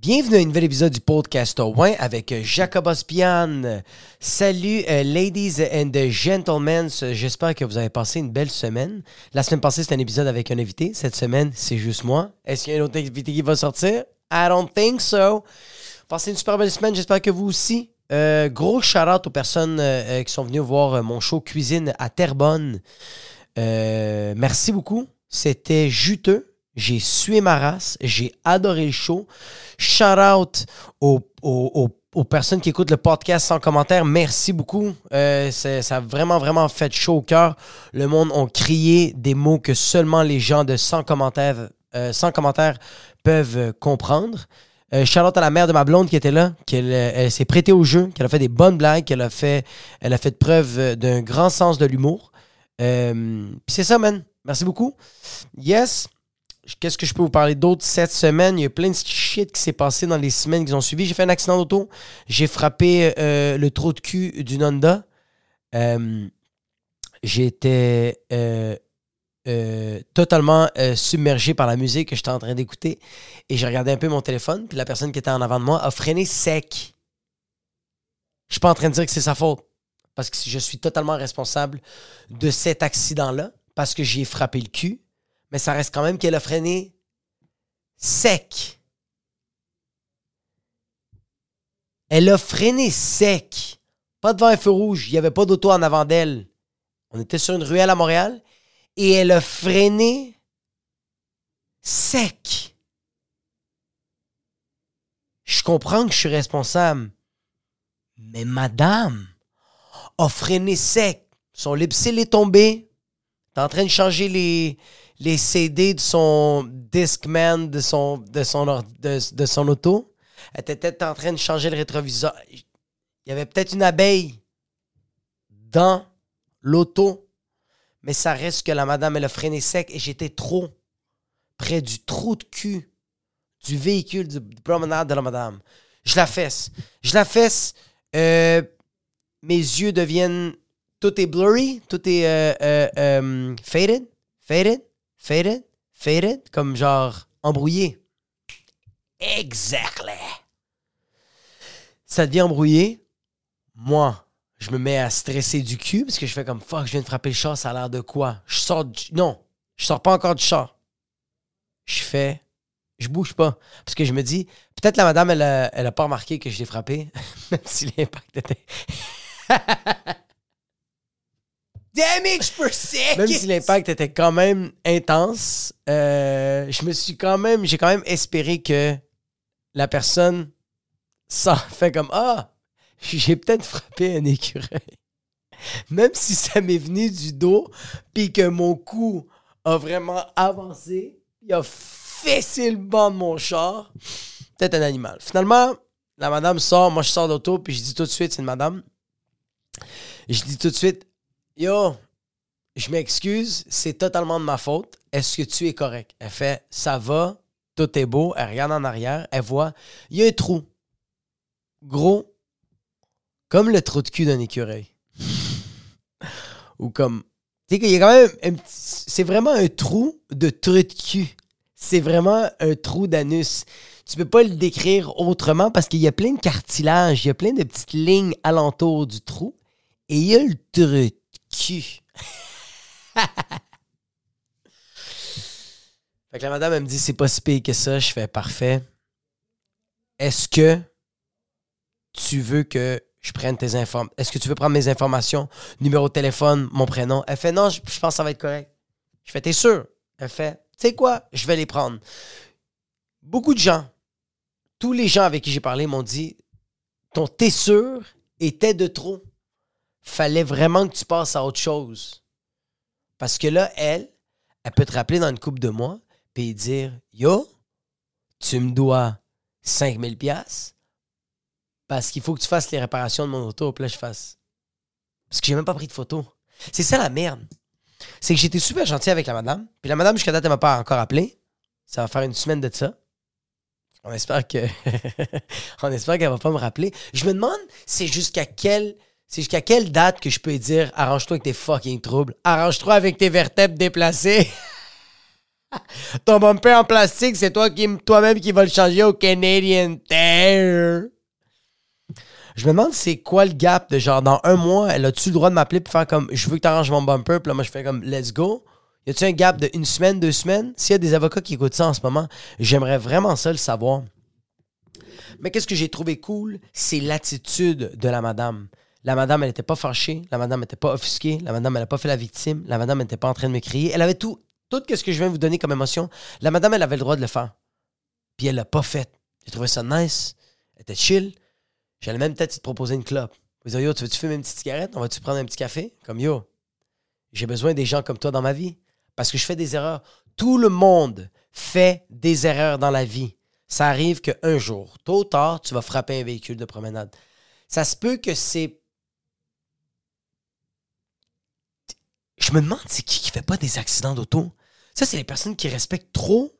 Bienvenue à un nouvel épisode du podcast au Win avec Jacob Ospian. Salut, euh, ladies and gentlemen. J'espère que vous avez passé une belle semaine. La semaine passée, c'était un épisode avec un invité. Cette semaine, c'est juste moi. Est-ce qu'il y a un autre invité qui va sortir? I don't think so. Passez une super belle semaine. J'espère que vous aussi. Euh, gros shout-out aux personnes euh, qui sont venues voir mon show Cuisine à Terrebonne. merci beaucoup. C'était juteux. J'ai sué ma race. J'ai adoré le show. Shout out aux, personnes qui écoutent le podcast sans commentaire. Merci beaucoup. Euh, ça a vraiment, vraiment fait chaud au cœur. Le monde a crié des mots que seulement les gens de sans commentaires, euh, sans commentaires peuvent comprendre. Euh, shout out à la mère de ma blonde qui était là, qu'elle s'est prêtée au jeu, qu'elle a fait des bonnes blagues, qu'elle a fait, elle a fait preuve d'un grand sens de l'humour. c'est ça, man. Merci beaucoup. Yes. Qu'est-ce que je peux vous parler d'autre cette semaine? Il y a plein de shit qui s'est passé dans les semaines qui ont suivi. J'ai fait un accident d'auto. J'ai frappé euh, le trou de cul d'une Honda. Euh, J'étais euh, totalement submergé par la musique que j'étais en train d'écouter. Et j'ai regardé un peu mon téléphone. Puis la personne qui était en avant de moi a freiné sec. Je suis pas en train de dire que c'est sa faute. Parce que je suis totalement responsable de cet accident-là. Parce que j'ai frappé le cul mais ça reste quand même qu'elle a freiné sec. Elle a freiné sec. Pas devant un feu rouge. Il n'y avait pas d'auto en avant d'elle. On était sur une ruelle à Montréal. Et elle a freiné sec. Je comprends que je suis responsable. Mais madame a freiné sec. Son lipsil est tombé. T'es en train de changer les, les CD de son Discman, de son, de son, de, son auto. Elle était peut-être en train de changer le rétroviseur. Il y avait peut-être une abeille dans l'auto. Mais ça reste que la madame, elle a freiné sec et j'étais trop près du trou de cul du véhicule du promenade de la madame. Je la fesse. Je la fesse. Euh, mes yeux deviennent. Tout est blurry. Tout est euh, euh, faded. Faded. Faded? Faded? Comme genre embrouillé. Exactly. Ça devient embrouillé. Moi, je me mets à stresser du cul parce que je fais comme fuck, je viens de frapper le chat, ça a l'air de quoi? Je sors du... Non, je sors pas encore du chat. Je fais. Je bouge pas. Parce que je me dis, peut-être la madame, elle a, elle a pas remarqué que je l'ai frappé, même si l'impact était. damage per second. Même si l'impact était quand même intense, euh, je me suis quand même, j'ai quand même espéré que la personne ça fait comme ah, j'ai peut-être frappé un écureuil. Même si ça m'est venu du dos, puis que mon cou a vraiment avancé, il a fessé le banc de mon char, peut-être un animal. Finalement, la madame sort, moi je sors d'auto, puis je dis tout de suite, c'est une madame. Je dis tout de suite, Yo, je m'excuse, c'est totalement de ma faute. Est-ce que tu es correct? Elle fait Ça va, tout est beau. Elle regarde en arrière, elle voit, il y a un trou. Gros, comme le trou de cul d'un écureuil. Ou comme. Tu sais qu'il y a quand même. C'est vraiment un trou de trou de cul. C'est vraiment un trou d'anus. Tu peux pas le décrire autrement parce qu'il y a plein de cartilage, il y a plein de petites lignes alentour du trou. Et il y a le trou cul. fait que la madame, me dit, c'est pas si pire que ça. Je fais, parfait. Est-ce que tu veux que je prenne tes informations? Est-ce que tu veux prendre mes informations? Numéro de téléphone, mon prénom? Elle fait, non, je, pense que ça va être correct. Je fais, t'es sûr? Elle fait, tu sais quoi? Je vais les prendre. Beaucoup de gens, tous les gens avec qui j'ai parlé m'ont dit, ton t'es sûr était de trop fallait vraiment que tu passes à autre chose. Parce que là, elle, elle peut te rappeler dans une coupe de mois, puis dire Yo, tu me dois 5000 pièces parce qu'il faut que tu fasses les réparations de mon auto. Puis là, je fasse. Parce que j'ai même pas pris de photo. C'est ça la merde. C'est que j'étais super gentil avec la madame. Puis la madame, jusqu'à date, elle m'a pas encore appelé. Ça va faire une semaine de ça. On espère que. On espère qu'elle va pas me rappeler. Je me demande, c'est jusqu'à quel c'est jusqu'à quelle date que je peux dire arrange-toi avec tes fucking troubles, arrange-toi avec tes vertèbres déplacées. Ton bumper en plastique, c'est toi qui, toi-même qui vas le changer au Canadian Tire. Je me demande c'est quoi le gap de genre dans un mois, elle a-tu le droit de m'appeler pour faire comme je veux que tu arranges mon bumper, puis là moi je fais comme let's go. Y a-tu un gap de une semaine, deux semaines? S'il y a des avocats qui écoutent ça en ce moment, j'aimerais vraiment ça le savoir. Mais qu'est-ce que j'ai trouvé cool? C'est l'attitude de la madame. La madame, elle n'était pas fâchée. La madame n'était pas offusquée. La madame, elle n'a pas fait la victime. La madame, n'était pas en train de me crier. Elle avait tout, tout ce que je viens de vous donner comme émotion. La madame, elle avait le droit de le faire. Puis elle l'a pas fait. J'ai trouvé ça nice. Elle était chill. J'allais même peut-être te proposer une clope. Vous dire, yo, tu veux-tu fumer une petite cigarette? On va-tu prendre un petit café? Comme yo, j'ai besoin des gens comme toi dans ma vie. Parce que je fais des erreurs. Tout le monde fait des erreurs dans la vie. Ça arrive qu'un jour, tôt ou tard, tu vas frapper un véhicule de promenade. Ça se peut que c'est. Je me demande, c'est qui qui fait pas des accidents d'auto? Ça, c'est les personnes qui respectent trop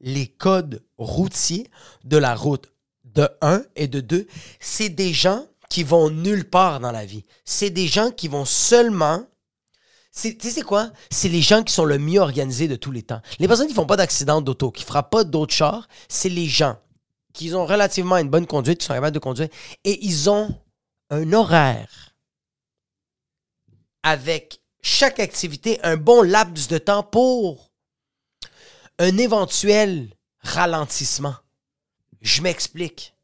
les codes routiers de la route de 1 et de 2. C'est des gens qui vont nulle part dans la vie. C'est des gens qui vont seulement tu sais, quoi? C'est les gens qui sont le mieux organisés de tous les temps. Les personnes qui font pas d'accident d'auto, qui ne frappent pas d'autres chars, c'est les gens qui ont relativement une bonne conduite, qui sont capables de conduire, et ils ont un horaire avec chaque activité un bon laps de temps pour un éventuel ralentissement. Je m'explique.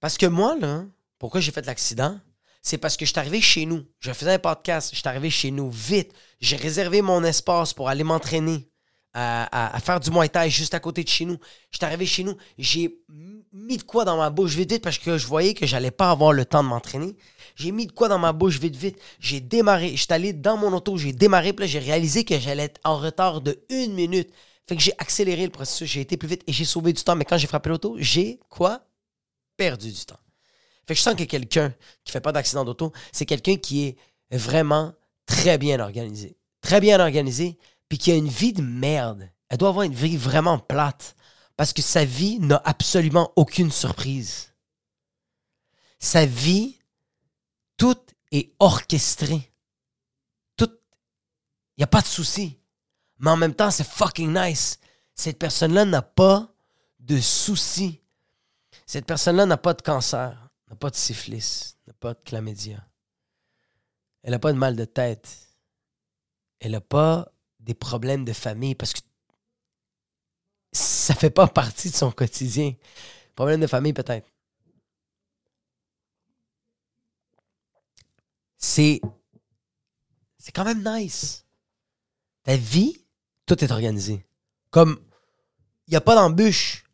Parce que moi, là, pourquoi j'ai fait l'accident? c'est parce que je suis arrivé chez nous. Je faisais un podcast, je suis arrivé chez nous vite. J'ai réservé mon espace pour aller m'entraîner à, faire du Muay juste à côté de chez nous. Je suis arrivé chez nous, j'ai mis de quoi dans ma bouche vite vite parce que je voyais que j'allais pas avoir le temps de m'entraîner. J'ai mis de quoi dans ma bouche vite vite. J'ai démarré, je suis allé dans mon auto, j'ai démarré, puis là j'ai réalisé que j'allais être en retard de une minute. Fait que j'ai accéléré le processus, j'ai été plus vite et j'ai sauvé du temps. Mais quand j'ai frappé l'auto, j'ai quoi? Perdu du temps. Fait que je sens que quelqu'un qui fait pas d'accident d'auto, c'est quelqu'un qui est vraiment très bien organisé. Très bien organisé, puis qui a une vie de merde. Elle doit avoir une vie vraiment plate. Parce que sa vie n'a absolument aucune surprise. Sa vie, tout est orchestré. Tout. Il n'y a pas de souci. Mais en même temps, c'est fucking nice. Cette personne-là n'a pas de soucis. Cette personne-là n'a pas de cancer n'a pas de syphilis, n'a pas de chlamydia. Elle n'a pas de mal de tête. Elle n'a pas des problèmes de famille parce que ça fait pas partie de son quotidien. Problème de famille, peut-être. C'est. C'est quand même nice. Ta vie, tout est organisé. Comme. Il n'y a pas d'embûche.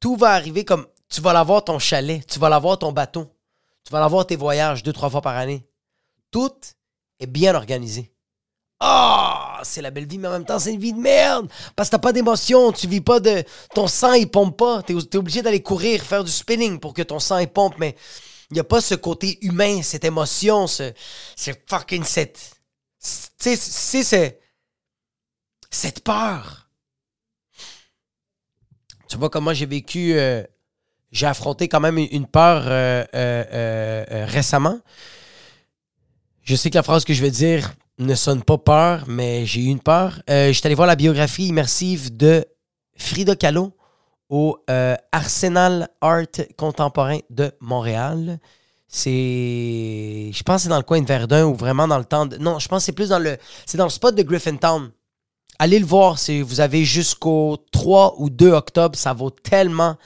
Tout va arriver comme tu vas l'avoir ton chalet, tu vas l'avoir ton bateau, tu vas l'avoir tes voyages deux, trois fois par année. Tout est bien organisé. Ah, c'est la belle vie, mais en même temps, c'est une vie de merde. Parce que t'as pas d'émotion, tu vis pas de. Ton sang, il pompe pas. T'es es obligé d'aller courir, faire du spinning pour que ton sang, il pompe, mais il n'y a pas ce côté humain, cette émotion, ce, c'est fucking cette. Tu sais, c'est. Cette peur. Tu vois comment j'ai vécu euh, j'ai affronté quand même une peur euh, euh, récemment. Je sais que la phrase que je vais dire ne sonne pas peur, mais j'ai eu une peur. je suis allé voir la biographie immersive de Frida Kahlo au Arsenal Art Contemporain de Montréal. C'est. Je pense que c'est dans le coin de Verdun ou vraiment dans le temps. De... Non, je pense que c'est plus dans le. C'est dans le spot de Griffintown. Allez le voir, si vous avez jusqu'au 3 ou 2 octobre, ça vaut tellement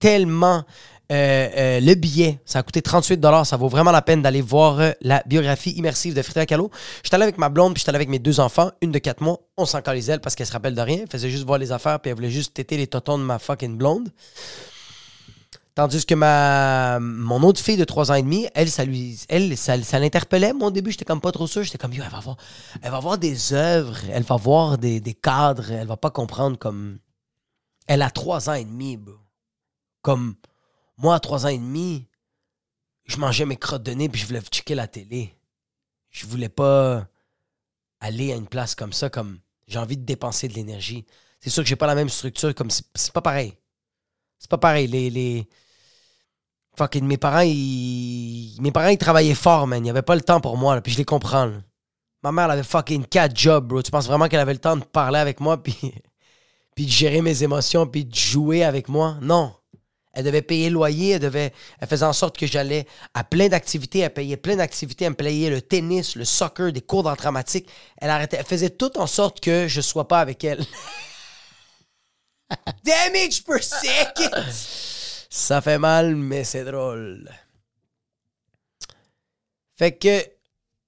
tellement euh, euh, le billet. Ça a coûté 38 Ça vaut vraiment la peine d'aller voir euh, la biographie immersive de Frida Kahlo. J'étais allé avec ma blonde, puis j'étais allé avec mes deux enfants, une de 4 mois. On s'en les ailes parce qu'elle se rappelle de rien. Elle faisait juste voir les affaires, puis elle voulait juste téter les totons de ma fucking blonde. Tandis que ma mon autre fille de 3 ans et demi, elle, ça lui, elle, ça, ça l'interpellait. Moi, au début, j'étais comme pas trop sûr. J'étais comme, yo, elle va voir, elle va voir des œuvres, elle va voir des, des cadres, elle va pas comprendre comme. Elle a 3 ans et demi, bro. Comme moi, à trois ans et demi, je mangeais mes crottes de nez puis je voulais checker la télé. Je voulais pas aller à une place comme ça, comme j'ai envie de dépenser de l'énergie. C'est sûr que j'ai pas la même structure, comme c'est pas pareil. C'est pas pareil. Les, les... mes parents, ils... mes parents, ils travaillaient fort, man. Il n'y avait pas le temps pour moi, puis je les comprends. Ma mère, elle avait fucking quatre jobs, bro. Tu penses vraiment qu'elle avait le temps de parler avec moi, puis, puis de gérer mes émotions, puis de jouer avec moi? Non. Elle devait payer le loyer, elle, devait, elle faisait en sorte que j'allais à plein d'activités, elle payait plein d'activités, elle me payait le tennis, le soccer, des cours d'art. Elle, arrêtait, elle faisait tout en sorte que je sois pas avec elle. Damage per second! Ça fait mal, mais c'est drôle. Fait que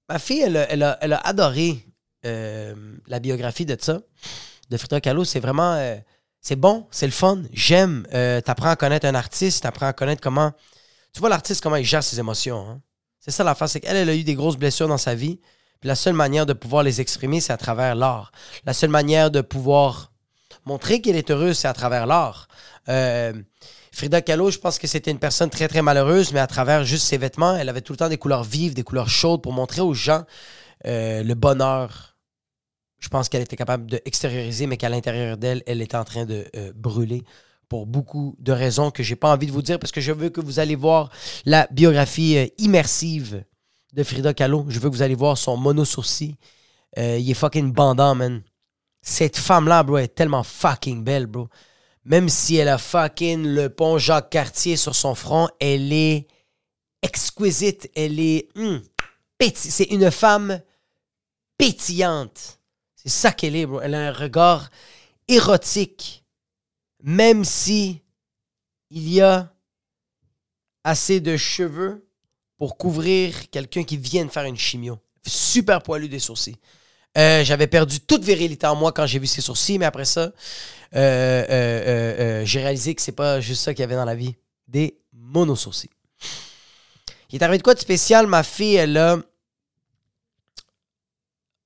ma fille, elle, a- elle a, elle a adoré euh, la biographie de ça, de Frida Kahlo. C'est vraiment. euh, c'est bon, c'est le fun. J'aime. Euh, t'apprends à connaître un artiste, t'apprends à connaître comment. Tu vois l'artiste, comment il gère ses émotions. hein. C'est ça l'affaire, c'est qu'elle, elle a eu des grosses blessures dans sa vie. Puis la seule manière de pouvoir les exprimer, c'est à travers l'art. La seule manière de pouvoir montrer qu'elle est heureuse, c'est à travers l'art. Euh, Frida Kahlo, je pense que c'était une personne très, très malheureuse, mais à travers juste ses vêtements, elle avait tout le temps des couleurs vives, des couleurs chaudes pour montrer aux gens euh, le bonheur. Je pense qu'elle était capable d'extérioriser, mais qu'à l'intérieur d'elle, elle était en train de euh, brûler pour beaucoup de raisons que j'ai pas envie de vous dire parce que je veux que vous allez voir la biographie euh, immersive de Frida Kahlo. Je veux que vous allez voir son mono-sourcil. Euh, il est fucking bandant, man. Cette femme-là, bro, est tellement fucking belle, bro. Même si elle a fucking le pont Jacques-Cartier sur son front, elle est exquisite. Elle est... péti- C'est une femme pétillante. C'est ça qu'elle est, bro. Elle a un regard érotique. Même si il y a assez de cheveux pour couvrir quelqu'un qui vient de faire une chimio. Super poilu des sourcils. Euh, J'avais perdu toute virilité en moi quand j'ai vu ses sourcils, mais après ça, euh, euh, j'ai réalisé que c'est pas juste ça qu'il y avait dans la vie. Des monosourcils. Il est arrivé de quoi de spécial? Ma fille, elle a.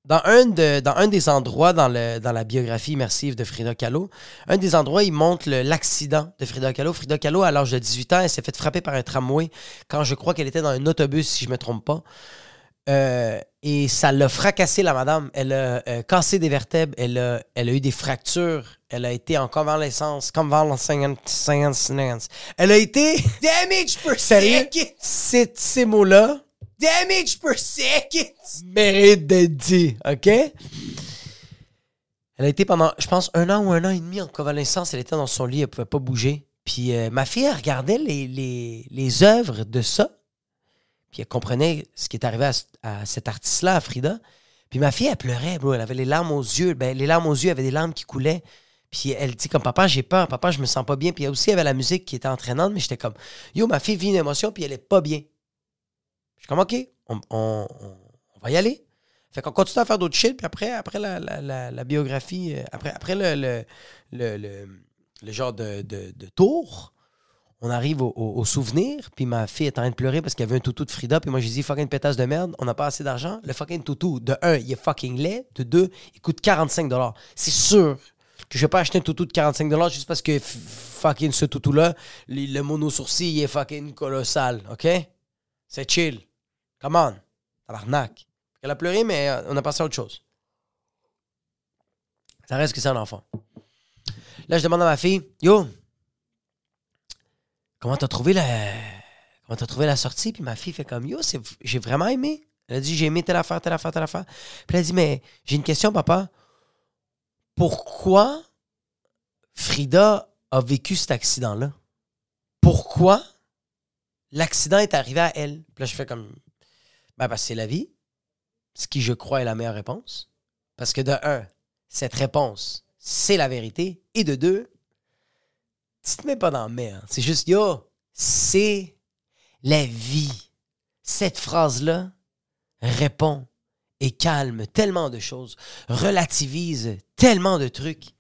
Dans un, de- dans un des endroits dans, le, dans la biographie immersive de Frida Kahlo, un des endroits, il montre l'accident de Frida Kahlo. Frida Kahlo, à l'âge de 18 ans, elle s'est fait frapper par un tramway quand je crois qu'elle était dans un autobus, si je ne me trompe pas. Euh, et ça l'a fracassé, la madame. Elle a euh, cassé des vertèbres, elle a, elle a eu des fractures, elle a été en convalescence, convalescence. Elle a été damage per Sérieux? Ces, ces mots-là, damage per second, méritent d'être dit, OK? Elle a été pendant, je pense, un an ou un an et demi en convalescence. Elle était dans son lit, elle pouvait pas bouger. Puis euh, ma fille, elle regardait les, les, œuvres de ça. Puis elle comprenait ce qui est arrivé à cet artiste-là, à Frida. Puis ma fille, elle pleurait, bro. Elle avait les larmes aux yeux. Ben, les larmes aux yeux, elle avait des larmes qui coulaient. Puis elle dit comme papa, j'ai peur, papa, je me sens pas bien. Puis aussi, il y avait la musique qui était entraînante, mais j'étais comme yo, ma fille vit une émotion, puis elle est pas bien. Je suis comme ok, on, on- va y aller. Fait qu'on continue à faire d'autres shit, puis après, après la, la- la- biographie, euh, après, après le, le, le, le- genre de, de, de tour, on arrive au, au- souvenir, puis ma fille est en train de pleurer parce qu'elle veut un toutou de Frida, puis moi j'ai dit fucking pétasse de merde, on n'a pas assez d'argent. Le fucking toutou, de un, il est fucking laid, de deux, il coûte 45 C'est sûr que je vais pas acheter un toutou de 45 juste parce que fucking ce toutou-là, le, le mono-sourcil, il est fucking colossal, ok? C'est chill. Come on. Tabarnak. Elle a pleuré, mais euh, on a passé à autre chose. Ça reste que c'est un enfant. Là, je demande à ma fille, yo, comment t'as trouvé la. Comment t'as trouvé la sortie? Puis ma fille fait comme Yo, j'ai vraiment aimé. Elle a dit j'ai aimé telle affaire, telle affaire, telle affaire. Puis elle a dit Mais j'ai une question, papa. Pourquoi Frida a vécu cet accident-là? Pourquoi l'accident est arrivé à elle? Puis là, je fais comme Ben, parce c'est la vie. Ce qui, je crois, est la meilleure réponse. Parce que de un, cette réponse, c'est la vérité. Et de deux, tu te mets pas dans la merde. C'est juste, yo, c'est la vie. Cette phrase-là répond et calme tellement de choses, relativise tellement de trucs.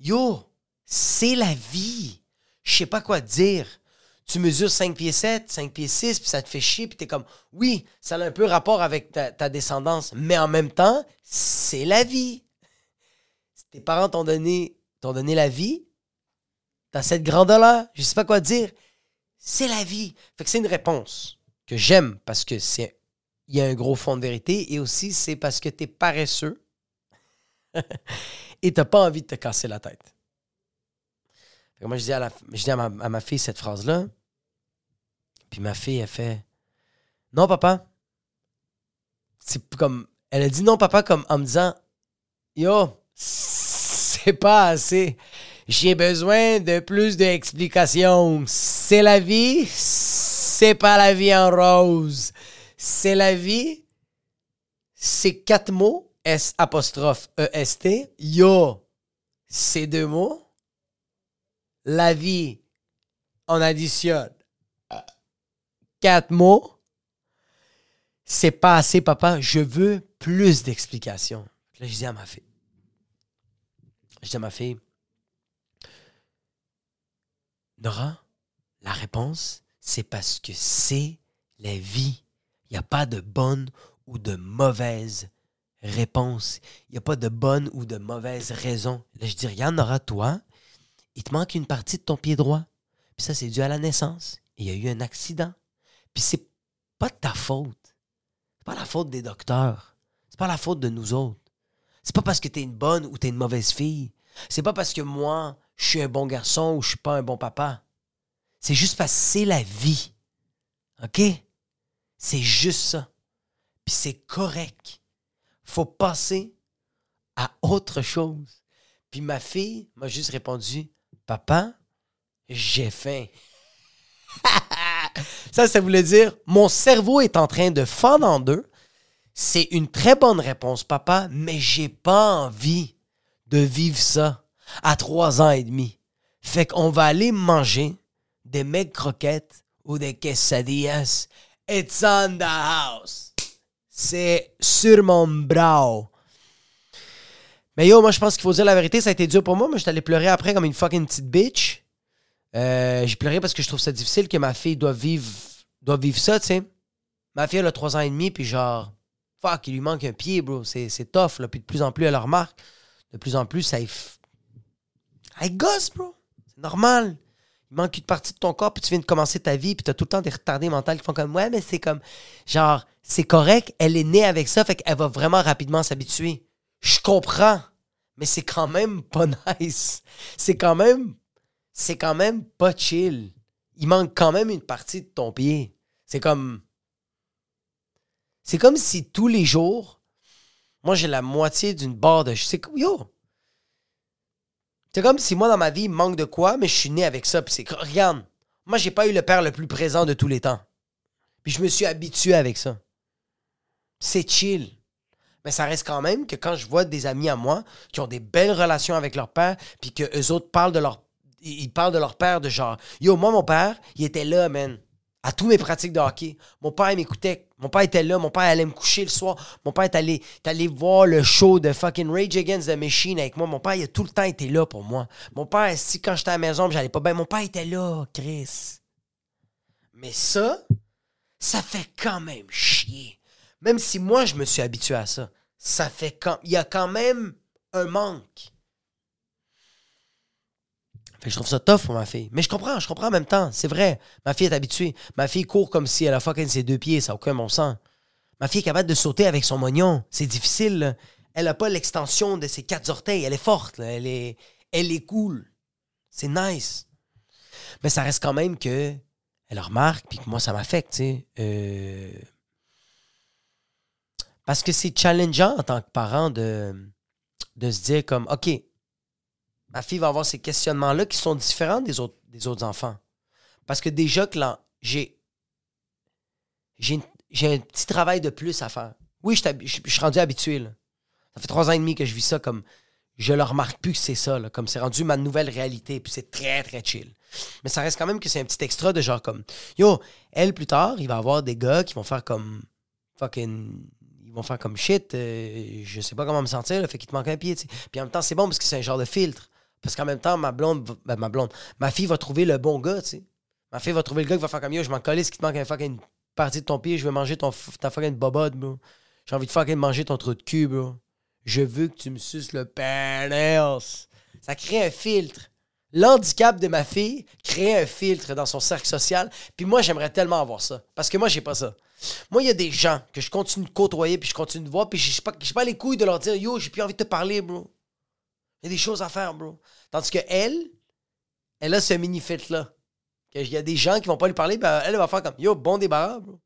Yo, c'est la vie. Je sais pas quoi dire. Tu mesures 5 pieds 7, 5 pieds 6, puis ça te fait chier, puis t'es comme, oui, ça a un peu rapport avec ta, descendance, mais en même temps, c'est la vie. Tes parents t'ont donné, t'ont donné la vie, t'as cette grandeur-là, je sais pas quoi dire. C'est la vie. Fait que c'est une réponse que j'aime parce que c'est il y a un gros fond de vérité et aussi c'est parce que t'es paresseux et t'as pas envie de te casser la tête. Que moi, je dis à, la- à ma fille cette phrase-là. Puis ma fille, elle fait Non, papa. C'est comme. Elle a dit non, papa, comme en me disant Yo, c'est pas assez. J'ai besoin de plus d'explications. C'est la vie, c'est pas la vie en rose. C'est la vie, c'est quatre mots, S apostrophe E-S-T. Yo, c'est deux mots. La vie, on additionne quatre mots. C'est pas assez, papa. Je veux plus d'explications. Là, je dis à ma fille. Je dis à ma fille, Nora, la réponse, c'est parce que c'est la vie. Il n'y a pas de bonne ou de mauvaise réponse. Il n'y a pas de bonne ou de mauvaise raison. Là, je dis, regarde, Nora, toi, il te manque une partie de ton pied droit. Puis ça, c'est dû à la naissance. Il y a eu un accident. Puis c'est pas de ta faute. C'est pas la faute des docteurs. C'est pas la faute de nous autres. C'est pas parce que tu es une bonne ou tu es une mauvaise fille. C'est pas parce que moi, je suis un bon garçon ou je suis pas un bon papa. C'est juste parce que c'est la vie. OK? C'est juste ça. Puis c'est correct. Faut passer à autre chose. Puis ma fille m'a juste répondu Papa, j'ai faim. ça, ça voulait dire mon cerveau est en train de fendre en deux. C'est une très bonne réponse, papa, mais j'ai pas envie de vivre ça à trois ans et demi. Fait qu'on va aller manger des mecs croquettes ou des quesadillas. It's on the house. C'est sur mon bras. Mais yo, moi, je pense qu'il faut dire la vérité. Ça a été dur pour moi, mais je suis allé pleurer après comme une fucking petite bitch. Euh, j'ai pleuré parce que je trouve ça difficile que ma fille doit vivre, doit vivre ça, tu sais. Ma fille, elle a trois ans et demi, puis genre, fuck, il lui manque un pied, bro. C'est, tough, là. Puis de plus en plus, elle le remarque. De plus en plus, ça. Elle gosse, bro. C'est normal. Il manque une partie de ton corps, puis tu viens de commencer ta vie, puis t'as tout le temps des retardés mentaux qui font comme, ouais, mais c'est comme, genre, c'est correct, elle est née avec ça, fait qu'elle va vraiment rapidement s'habituer. Je comprends, mais c'est quand même pas nice. C'est quand même c'est quand même pas chill. Il manque quand même une partie de ton pied. C'est comme. C'est comme si tous les jours, moi j'ai la moitié d'une barre de. C'est yo! C'est comme si moi dans ma vie, il manque de quoi, mais je suis né avec ça. Puis c'est. Regarde, moi j'ai pas eu le père le plus présent de tous les temps. Puis je me suis habitué avec ça. C'est chill. Mais ça reste quand même que quand je vois des amis à moi qui ont des belles relations avec leur père, puis que eux autres parlent de leur ils parlent de leur père de genre Yo, moi, mon père, il était là, man. À tous mes pratiques de hockey. Mon père, m'écoutait. Mon père était là. Mon père allait me coucher le soir. Mon père est allé, est allé voir le show de fucking Rage Against the Machine avec moi. Mon père, il a tout le temps été là pour moi. Mon père, si quand j'étais à la maison, j'allais pas bien, mon père était là, Chris. Mais ça, ça fait quand même chier. Même si moi, je me suis habitué à ça, ça fait quand. Il y a quand même un manque je trouve ça tough pour ma fille. Mais je comprends, je comprends en même temps. C'est vrai. Ma fille est habituée. Ma fille court comme si elle a fucking ses deux pieds. Ça n'a aucun bon sens. Ma fille est capable de sauter avec son moignon. C'est difficile. Elle n'a pas l'extension de ses quatre orteils. Elle est forte. Elle, est, elle est cool. C'est nice. Mais ça reste quand même que elle remarque, puis que moi, ça m'affecte. Euh, parce que c'est challengeant en tant que parent de, de se dire comme, OK, ma fille va avoir ces questionnements-là qui sont différents des autres, des autres enfants. Parce que déjà que là, j'ai, j'ai, un petit travail de plus à faire. Oui, je, suis rendu habitué. Ça fait trois ans et demi que je vis ça comme. Je le remarque plus que c'est ça, comme c'est rendu ma nouvelle réalité, puis c'est très, très chill. Mais ça reste quand même que c'est un petit extra de genre comme. Yo, elle, plus tard, il va avoir des gars qui vont faire comme. Fucking vont faire comme shit, euh, je sais pas comment me sentir, là, fait qu'il te manque un pied. Puis en même temps, c'est bon parce que c'est un genre de filtre. Parce qu'en même temps, ma blonde, ben, ma blonde, ma fille va trouver le bon gars, tu. Ma fille va trouver le gars qui va faire comme yo, je m'en ce qui te manque un fucking partie de ton pied, je veux manger ton, ta fucking bobode, bro. J'ai envie de fucking manger ton trou de cul, bro. Je veux que tu me suces le pénis. Ça crée un filtre. L'handicap de ma fille crée un filtre dans son cercle social. Puis moi, j'aimerais tellement avoir ça. Parce que moi, j'ai pas ça. Moi, il y a des gens que je continue de côtoyer, puis je continue de voir, puis j'ai pas, pas les couilles de leur dire Yo, j'ai plus envie de te parler, bro. Il y a des choses à faire, bro. Tandis que elle, elle a ce mini-fit-là. Il y a des gens qui vont pas lui parler, ben elle va faire comme Yo, bon débarras, bro.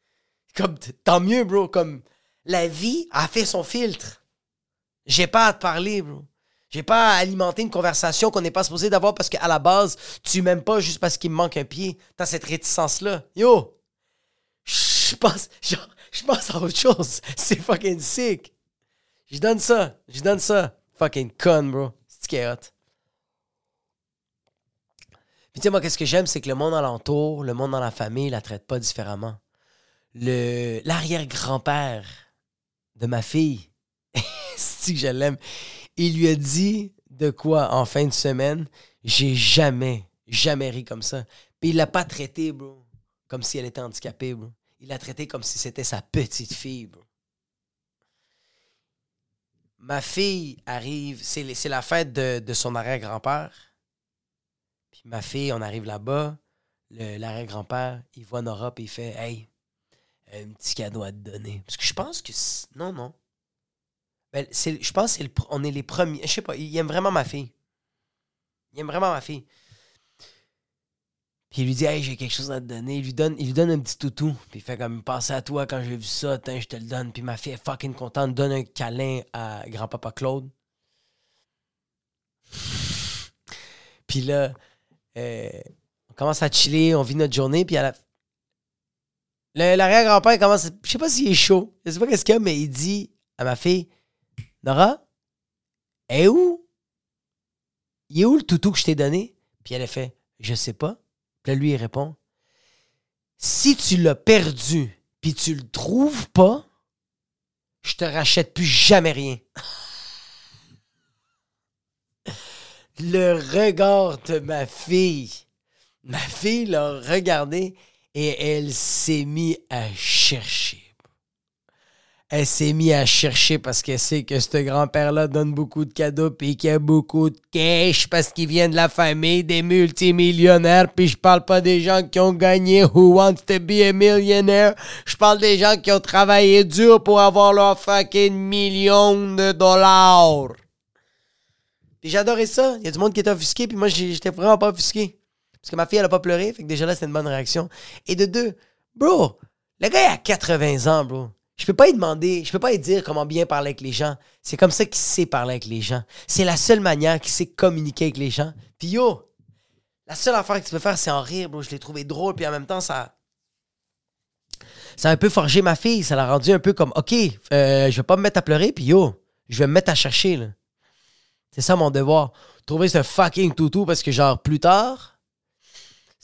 comme tant mieux, bro. Comme La vie a fait son filtre. J'ai pas à te parler, bro. J'ai pas à alimenter une conversation qu'on n'est pas supposé d'avoir parce qu'à la base, tu m'aimes pas juste parce qu'il me manque un pied. T'as cette réticence-là. Yo! Je pense, genre, je pense à autre chose. C'est fucking sick. Je donne ça. Je donne ça. Fucking con, bro. C'est hot. Puis tu sais, moi, qu'est-ce que j'aime, c'est que le monde alentour, le monde dans la famille, la traite pas différemment. Le, l'arrière-grand-père de ma fille, c'est que je l'aime, il lui a dit de quoi en fin de semaine, j'ai jamais, jamais ri comme ça. Puis il l'a pas traité, bro, comme si elle était handicapée, bro. Il l'a traité comme si c'était sa petite fille. Ma fille arrive, c'est, la fête de, son arrière-grand-père. Puis ma fille, on arrive là-bas, l'arrière-grand-père, il voit Nora, puis il fait Hey, un petit cadeau à te donner. Parce que je pense que. Non, non. Ben, je pense qu'on est les premiers. Je sais pas, il aime vraiment ma fille. Il aime vraiment ma fille. Puis il lui dit Hey, j'ai quelque chose à te donner. Il lui donne, il lui donne un petit toutou. Puis il fait comme Pensez à toi quand j'ai vu ça, je te le donne. Puis ma fille est fucking contente, donne un câlin à grand-papa Claude. Puis là, euh, on commence à chiller, on vit notre journée, puis à la... L'arrière-grand-père commence... Je sais pas s'il est chaud, je sais pas qu'est-ce qu'il y a, mais il dit à ma fille, Nora, est où? Il est où le toutou que je t'ai donné? Puis elle a fait, je sais pas. Là, lui, il répond, si tu l'as perdu, puis tu le trouves pas, je te rachète plus jamais rien. le regard de ma fille. Ma fille l'a regardé et elle s'est mise à chercher. Elle s'est mise à chercher parce qu'elle sait que ce grand-père-là donne beaucoup de cadeaux puis qu'il a beaucoup de cash parce qu'il vient de la famille des multimillionnaires. Puis je parle pas des gens qui ont gagné Who Wants to be a Millionaire. Je parle des gens qui ont travaillé dur pour avoir leur fucking million de dollars. Puis j'adorais ça. Il y a du monde qui était offusqué, puis moi, j'étais vraiment pas offusqué. Parce que ma fille, elle a pas pleuré, fait que déjà là, c'était une bonne réaction. Et de deux, bro, le gars, il a 80 ans, bro. Je peux pas lui demander, je peux pas lui dire comment bien parler avec les gens. C'est comme ça qu'il sait parler avec les gens. C'est la seule manière qu'il sait communiquer avec les gens. Puis yo, la seule affaire que tu peux faire, c'est en rire. Je l'ai trouvé drôle, puis en même temps, ça. Ça a un peu forgé ma fille. Ça l'a rendu un peu comme, OK, euh, je vais pas me mettre à pleurer, puis yo, je vais me mettre à chercher, là. C'est ça mon devoir. Trouver ce fucking toutou parce que, genre, plus tard,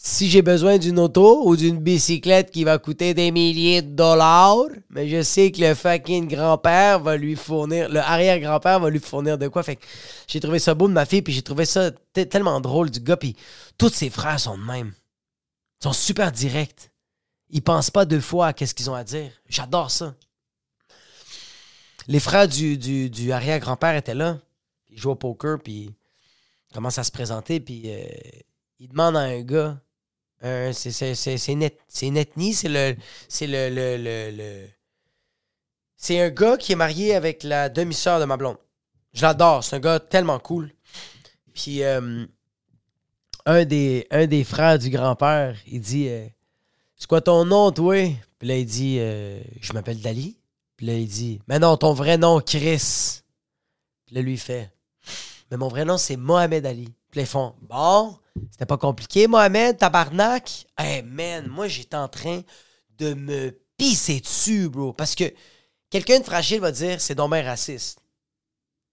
si j'ai besoin d'une auto ou d'une bicyclette qui va coûter des milliers de dollars, mais je sais que le fucking grand-père va lui fournir, le arrière-grand-père va lui fournir de quoi. Fait que j'ai trouvé ça beau de ma fille, puis j'ai trouvé ça te- tellement drôle du gars, puis tous ses frères sont de même. Ils sont super directs. Ils pensent pas deux fois à qu'est-ce qu'ils ont à dire. J'adore ça. Les frères du arrière-grand-père étaient là. Ils jouent au poker, puis ils commencent à se présenter, puis euh, ils demandent à un gars. Un- c'est, c'est, c'est, le. C'est le, le, le, C'est un gars qui est marié avec la demi-sœur de ma blonde. Je l'adore, c'est un gars tellement cool. Puis euh, un, des, frères du grand-père, il dit euh, C'est quoi ton nom, toi Puis là, il dit euh, Je m'appelle Dali. Puis là, il dit Mais non, ton vrai nom, Chris. Puis là, lui, fait Mais mon vrai nom, c'est Mohamed Ali. Puis ils font Bon, c'était pas compliqué, Mohamed, tabarnak. Hey, man, moi, j'étais en train de me pisser dessus, bro. Parce que quelqu'un de fragile va dire C'est bien raciste.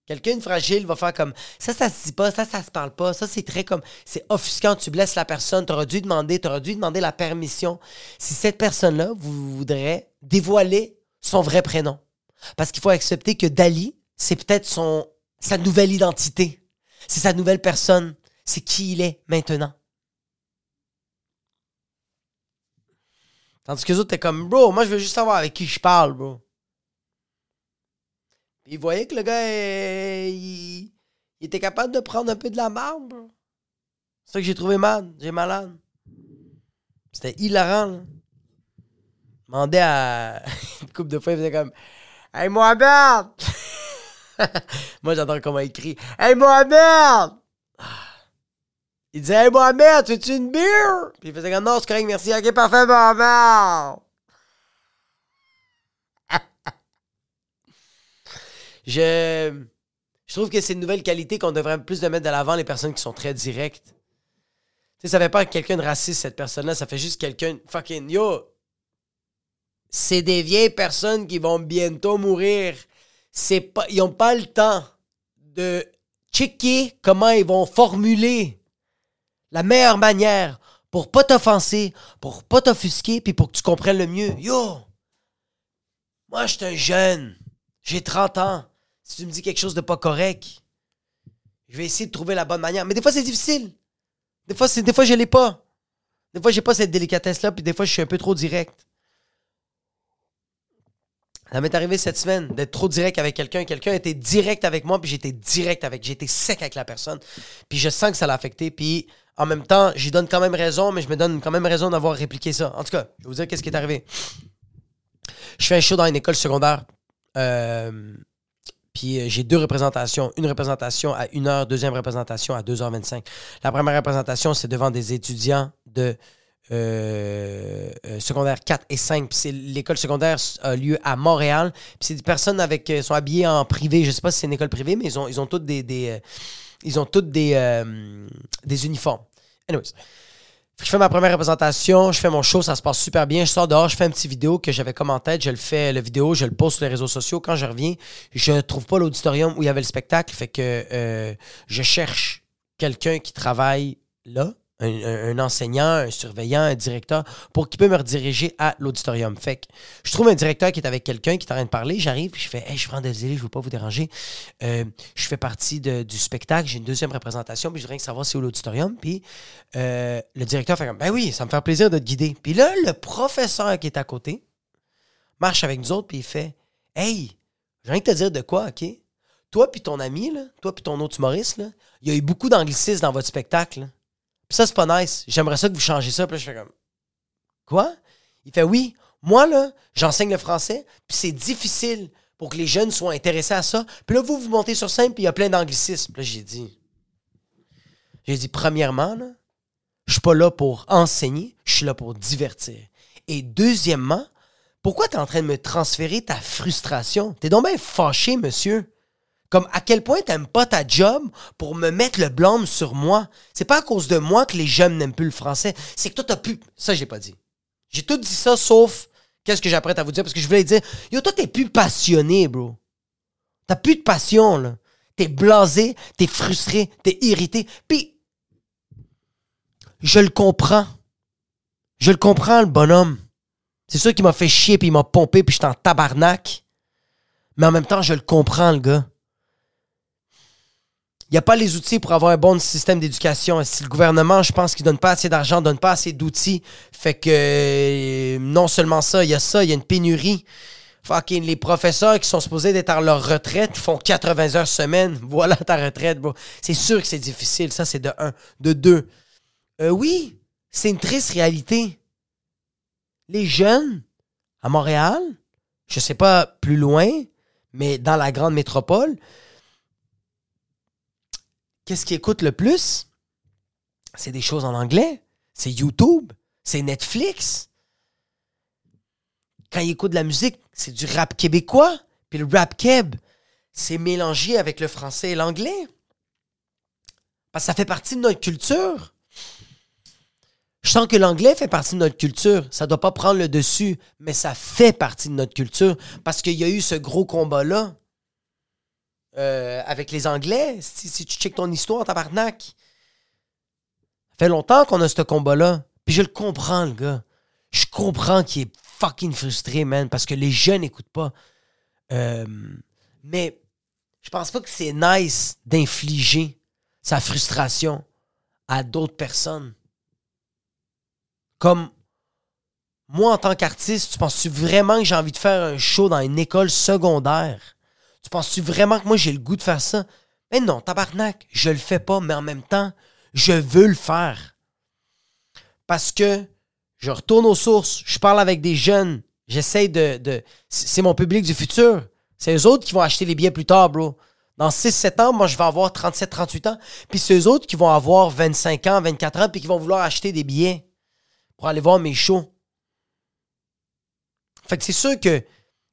Quelqu'un de fragile va faire comme ça, ça se dit pas, ça, ça se parle pas, ça, c'est très comme c'est offusquant, tu blesses la personne, t'aurais dû demander, t'aurais dû demander la permission si cette personne-là voudrait dévoiler son vrai prénom. Parce qu'il faut accepter que Dali, c'est peut-être son sa nouvelle identité. C'est sa nouvelle personne. C'est qui il est maintenant. Tandis que les autres, t'es comme, bro, moi, je veux juste savoir avec qui je parle, bro. Puis il voyait que le gars, il, il était capable de prendre un peu de la marde, bro. C'est ça que j'ai trouvé mal. J'ai malade. C'était hilarant, là. Demandait à une couple de fois, il faisait comme, Hey, Mohamed! Moi, j'adore comment il crie. Hey, Mohamed! Il disait, Hey, Mohamed, veux-tu une bière? Puis il faisait comme, non, c'est correct, merci. Ok, parfait, Mohamed! Je, je trouve que c'est une nouvelle qualité qu'on devrait plus de mettre de l'avant les personnes qui sont très directes. Tu sais, ça fait pas quelqu'un de raciste, cette personne-là. Ça fait juste quelqu'un. Fucking yo. C'est des vieilles personnes qui vont bientôt mourir. C'est pas, ils ont pas le temps de checker comment ils vont formuler la meilleure manière pour pas t'offenser, pour pas t'offusquer, puis pour que tu comprennes le mieux. Yo! Moi, je suis un jeune. J'ai 30 ans. Si tu me dis quelque chose de pas correct, je vais essayer de trouver la bonne manière. Mais des fois, c'est difficile. Des fois, c'est, des fois je l'ai pas. Des fois, j'ai pas cette délicatesse-là, puis des fois, je suis un peu trop direct. Ça m'est arrivé cette semaine d'être trop direct avec quelqu'un. Quelqu'un était direct avec moi, puis j'étais direct avec. J'étais sec avec la personne. Puis je sens que ça l'a affecté. Puis en même temps, j'y donne quand même raison, mais je me donne quand même raison d'avoir répliqué ça. En tout cas, je vais vous dire qu'est-ce qui est arrivé. Je fais un show dans une école secondaire. Euh, puis euh, j'ai deux représentations. Une représentation à 1h, deuxième représentation à 2h25. La première représentation, c'est devant des étudiants de euh, euh, secondaire 4 et 5. Puis l'école secondaire a lieu à Montréal. C'est des personnes avec sont habillées en privé. Je sais pas si c'est une école privée, mais ils ont, ils toutes des, uniformes. Anyways. Je fais ma première représentation, je fais mon show, ça se passe super bien. Je sors dehors, je fais une petite vidéo que j'avais comme en tête, je le fais, la vidéo, je le poste sur les réseaux sociaux. Quand je reviens, je trouve pas l'auditorium où il y avait le spectacle, fait que euh, je cherche quelqu'un qui travaille là un, enseignant, un surveillant, un directeur, pour qu'il peut me rediriger à l'auditorium. Fait que je trouve un directeur qui est avec quelqu'un qui est en train de parler, j'arrive, je fais Hey, je suis désolé, je ne veux pas vous déranger. Euh, je fais partie du spectacle, j'ai une deuxième représentation, puis je voudrais savoir c'est où l'auditorium. Puis euh, le directeur fait comme Ben oui, ça me fait plaisir de te guider. Puis là, le professeur qui est à côté marche avec nous autres, puis il fait Hey, j'ai rien que te dire de quoi, OK? Toi puis ton ami, toi puis ton autre humoriste, il y a eu beaucoup d'anglicisme dans votre spectacle. Ça, c'est pas nice. J'aimerais ça que vous changez ça. Puis là, je fais comme. Quoi? Il fait oui. Moi, là, j'enseigne le français, puis c'est difficile pour que les jeunes soient intéressés à ça. Puis là, vous, vous montez sur scène, puis il y a plein d'anglicismes. Là, j'ai dit. J'ai dit, premièrement, là, je suis pas là pour enseigner, je suis là pour divertir. Et deuxièmement, pourquoi tu es en train de me transférer ta frustration? T'es donc bien fâché, monsieur. Comme à quel point t'aimes pas ta job pour me mettre le blâme sur moi? C'est pas à cause de moi que les jeunes n'aiment plus le français. C'est que toi, t'as plus. Ça, j'ai pas dit. J'ai tout dit ça sauf qu'est-ce que j'apprête à vous dire? Parce que je voulais dire Yo, toi, t'es plus passionné, bro. T'as plus de passion, là. T'es blasé, t'es frustré, t'es irrité. Puis, je le comprends. Je le comprends, le bonhomme. C'est sûr qu'il m'a fait chier, puis il m'a pompé, puis j'étais en tabarnak. Mais en même temps, je le comprends, le gars. Il n'y a pas les outils pour avoir un bon système d'éducation. Si le gouvernement, je pense qu'il donne pas assez d'argent, donne pas assez d'outils, fait que euh, non seulement ça, il y a ça, il y a une pénurie. Fucking les professeurs qui sont supposés d'être à leur retraite font 80 heures semaine. Voilà ta retraite. C'est sûr que c'est difficile. Ça, c'est de un. De deux. Euh, oui, c'est une triste réalité. Les jeunes à Montréal, je sais pas plus loin, mais dans la grande métropole, qu'est-ce qu'ils écoutent le plus? C'est des choses en anglais. C'est YouTube. C'est Netflix. Quand ils écoutent de la musique, c'est du rap québécois. Puis le rap keb, c'est mélangé avec le français et l'anglais. Parce que ça fait partie de notre culture. Je sens que l'anglais fait partie de notre culture. Ça ne doit pas prendre le dessus, mais ça fait partie de notre culture. Parce qu'il y a eu ce gros combat-là euh, avec les Anglais, si, tu checkes ton histoire, tabarnak. Ça fait longtemps qu'on a ce combat-là. Puis je le comprends, le gars. Je comprends qu'il est fucking frustré, man, parce que les jeunes n'écoutent pas. Euh, mais je pense pas que c'est nice d'infliger sa frustration à d'autres personnes. Comme moi, en tant qu'artiste, tu penses-tu vraiment que j'ai envie de faire un show dans une école secondaire? Tu penses-tu vraiment que moi j'ai le goût de faire ça? Mais non, tabarnak, je le fais pas, mais en même temps, je veux le faire. Parce que je retourne aux sources, je parle avec des jeunes, j'essaie de. de c'est mon public du futur. C'est eux autres qui vont acheter les billets plus tard, bro. Dans 6-7 ans, moi, je vais avoir 37-38 ans. Puis c'est eux autres qui vont avoir 25 ans, 24 ans, puis qui vont vouloir acheter des billets pour aller voir mes shows. Fait que c'est sûr que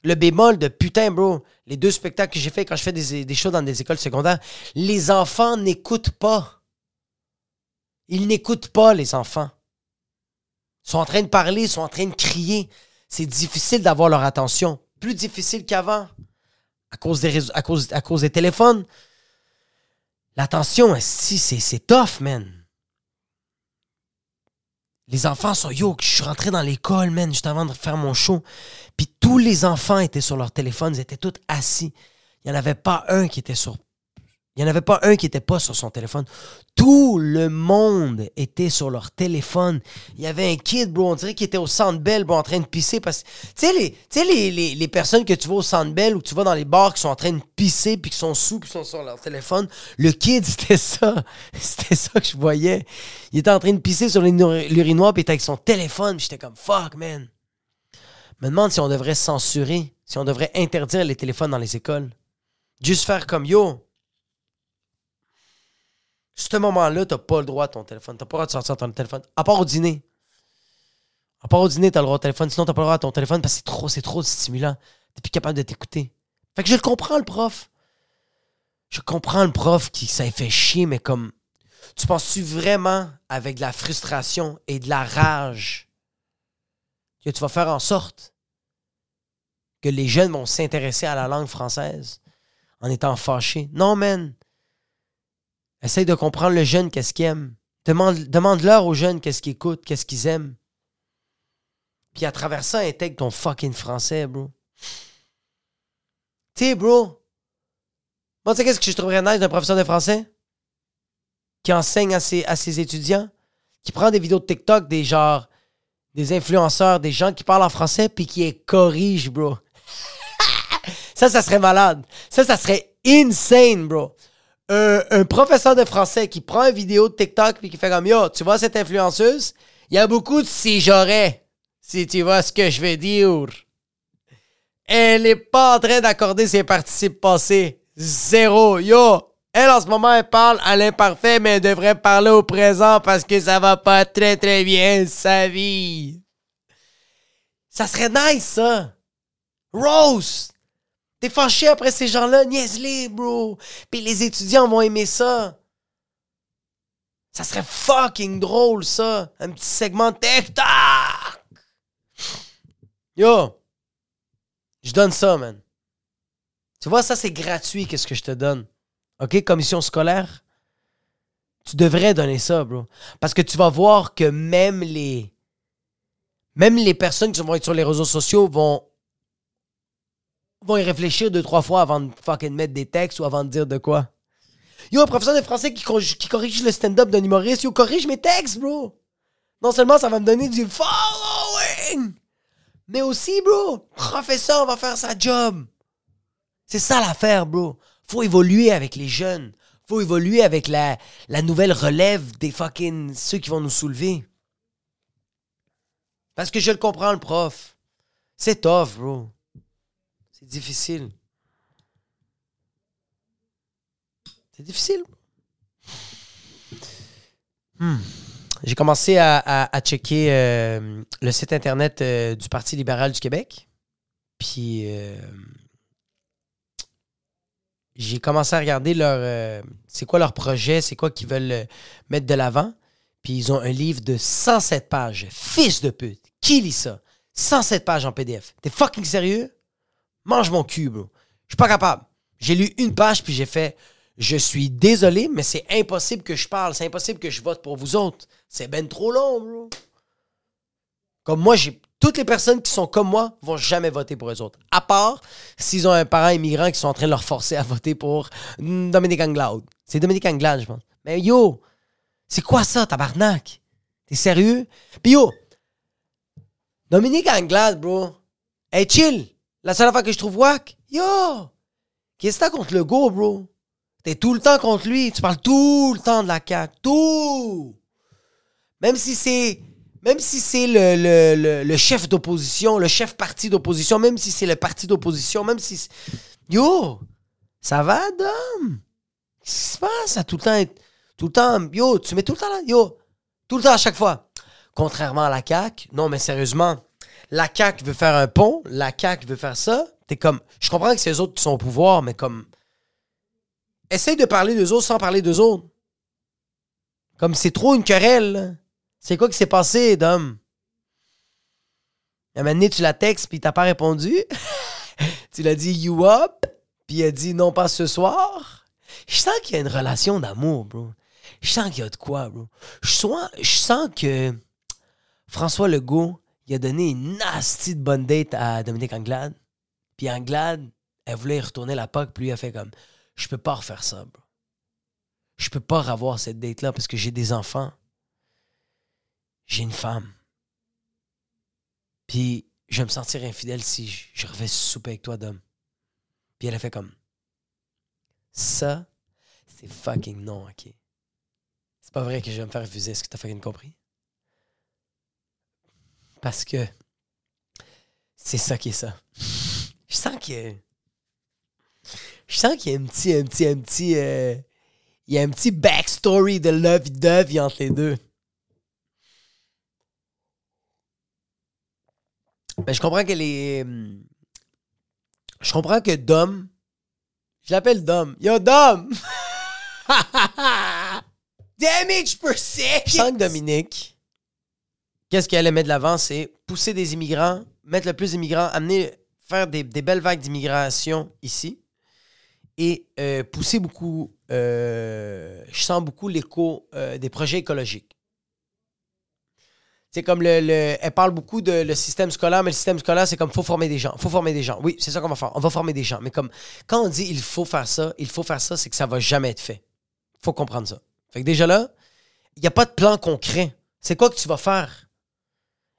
Le bémol de putain, bro, les deux spectacles que j'ai fait quand je fais des, shows dans des écoles secondaires, les enfants n'écoutent pas. Ils n'écoutent pas, les enfants. Ils sont en train de parler, ils sont en train de crier. C'est difficile d'avoir leur attention. Plus difficile qu'avant. À cause des réseaux, à cause, à cause des téléphones. L'attention, si, c'est tough, man. Les enfants sont yo, je suis rentré dans l'école, man, juste avant de faire mon show. Puis les enfants étaient sur leur téléphone, ils étaient tous assis. Il n'y en avait pas un qui était sur il n'y en avait pas un qui n'était pas sur son téléphone. Tout le monde était sur leur téléphone. Il y avait un kid, bro, on dirait qu'il était au Centre Bell, bro, en train de pisser. Parce tu sais, les, les, les, les, personnes que tu vois au Centre Bell ou que tu vas dans les bars qui sont en train de pisser puis qui sont sous puis qui sont sur leur téléphone, le kid, c'était ça. C'était ça que je voyais. Il était en train de pisser sur l'urinoir puis il était avec son téléphone. J'étais comme, fuck, man. Me demande si on devrait censurer, si on devrait interdire les téléphones dans les écoles. Juste faire comme, yo, ce moment-là, t'as pas le droit à ton téléphone. T'as pas le droit de sortir ton téléphone. À part au dîner. À part au dîner, t'as le droit au téléphone. Sinon, t'as pas le droit à ton téléphone parce que c'est trop, c'est trop stimulant. T'es plus capable de t'écouter. Fait que je le comprends, le prof. Je comprends le prof qui ça fait chier, mais comme. Tu penses-tu vraiment avec de la frustration et de la rage que tu vas faire en sorte que les jeunes vont s'intéresser à la langue française en étant fâchés? Non, man. Essaye de comprendre le jeune, qu'est-ce qu'il aime. Demande, demande-leur aux jeunes qu'est-ce qu'ils écoutent, qu'est-ce qu'ils aiment. Puis à travers ça, intègre ton fucking français, bro. Tu sais, bro. Moi, tu sais, qu'est-ce que je trouverais nice d'un professeur de français? Qui enseigne à ses, à ses étudiants, qui prend des vidéos de TikTok des genre, des influenceurs, des gens qui parlent en français, puis qui les corrige, bro. ça, ça serait malade. Ça, ça serait insane, bro un, professeur de français qui prend une vidéo de TikTok puis qui fait comme Yo, tu vois cette influenceuse? Il y a beaucoup de si j'aurais, si tu vois ce que je veux dire. Elle n'est pas en train d'accorder ses participes passés. Zéro. Yo, elle en ce moment, elle parle à l'imparfait, mais elle devrait parler au présent parce que ça va pas très très bien sa vie. Ça serait nice, ça. Rose, T'es fâché après ces gens-là, niaise-les, bro. Puis les étudiants vont aimer ça. Ça serait fucking drôle, ça. Un petit segment TikTok. Yo. Je donne ça, man. Tu vois, ça, c'est gratuit, qu'est-ce que je te donne? OK, commission scolaire? Tu devrais donner ça, bro. Parce que tu vas voir que même les... Même les personnes qui vont être sur les réseaux sociaux vont vont y réfléchir deux, trois fois avant de fucking mettre des textes ou avant de dire de quoi. Yo, un professeur de français qui, qui corrige le stand-up d'un humoriste, yo, corrige mes textes, bro. Non seulement ça va me donner du following, mais aussi, bro, professeur va faire sa job. C'est ça l'affaire, bro. Faut évoluer avec les jeunes. Faut évoluer avec la, la nouvelle relève des fucking ceux qui vont nous soulever. Parce que je le comprends, le prof. C'est tough, bro. C'est difficile. C'est difficile. Hmm. J'ai commencé à, checker euh, le site internet euh, du Parti libéral du Québec. Puis euh, j'ai commencé à regarder leur c'est quoi leur projet, c'est quoi qu'ils veulent mettre de l'avant. Puis ils ont un livre de 107 pages. Fils de pute. Qui lit ça? 107 pages en PDF. T'es fucking sérieux? mange mon cul, bro. Je suis pas capable. J'ai lu une page puis j'ai fait Je suis désolé, mais c'est impossible que je parle. C'est impossible que je vote pour vous autres. C'est ben trop long, bro. Comme moi, j'ai. Toutes les personnes qui sont comme moi vont jamais voter pour eux autres. À part s'ils ont un parent immigrant qui sont en train de leur forcer à voter pour Dominique Anglade. C'est Dominique Anglade, je pense. Mais yo, c'est quoi ça, tabarnak? T'es sérieux? Puis yo, Dominique Anglade, bro, hey, chill. La seule fois que je trouve wack, yo, qu'est-ce que t'as contre le go, bro? T'es tout le temps contre lui. Tu parles tout le temps de la CAQ. Tout! Même si c'est. Même si c'est le, le, chef d'opposition, le chef parti d'opposition, même si c'est le parti d'opposition, même si. Yo! Ça va, Dom? Qu'est-ce qui se passe? À tout le temps Tout le temps. Yo, tu mets tout le temps là? Yo! Tout le temps à chaque fois. Contrairement à la CAQ, non, mais sérieusement, la CAQ veut faire un pont, la CAQ veut faire ça. T'es comme, je comprends que c'est eux autres qui sont au pouvoir, mais comme, essaye de parler d'eux autres sans parler d'eux autres. Comme c'est trop une querelle. C'est quoi qui s'est passé, Dom? À un moment tu la textes, puis t'as pas répondu. tu l'as dit you up, puis il a dit non pas ce soir. Je sens qu'il y a une relation d'amour, bro. Je sens qu'il y a de quoi, bro. Je sens, que François Legault, il a donné une nasty bonne date à Dominique Anglade. Puis Anglade, elle voulait y retourner la POC, puis lui a fait comme Je peux pas refaire ça, bro. Je peux pas revoir cette date-là parce que j'ai des enfants. J'ai une femme. Puis je vais me sentir infidèle si je, refais souper avec toi, Dom. Puis elle a fait comme Ça, c'est fucking non, ok. C'est pas vrai que je vais me faire refuser. Est-ce que t'as fucking compris? Parce que c'est ça qui est ça. Je sens que. Je sens qu'il y a un petit, un petit, un petit. euh, il y a un petit backstory de love-dove entre les deux. Mais je comprends que les. hum, Je comprends que Dom. Je l'appelle Dom. Yo, Dom! Damage per second! Je sens que Dominique, qu'est-ce qu'elle aimait de l'avant, c'est pousser des immigrants, mettre le plus d'immigrants, amener, faire des, des belles vagues d'immigration ici et euh, pousser beaucoup, euh, je sens beaucoup l'écho euh, des projets écologiques. C'est comme le, le- Elle parle beaucoup de le système scolaire, mais le système scolaire, c'est comme faut former des gens. faut former des gens. Oui, c'est ça qu'on va faire. On va former des gens. Mais comme quand on dit il faut faire ça, il faut faire ça, c'est que ça va jamais être fait. faut comprendre ça. Fait que déjà là, il n'y a pas de plan concret. C'est quoi que tu vas faire?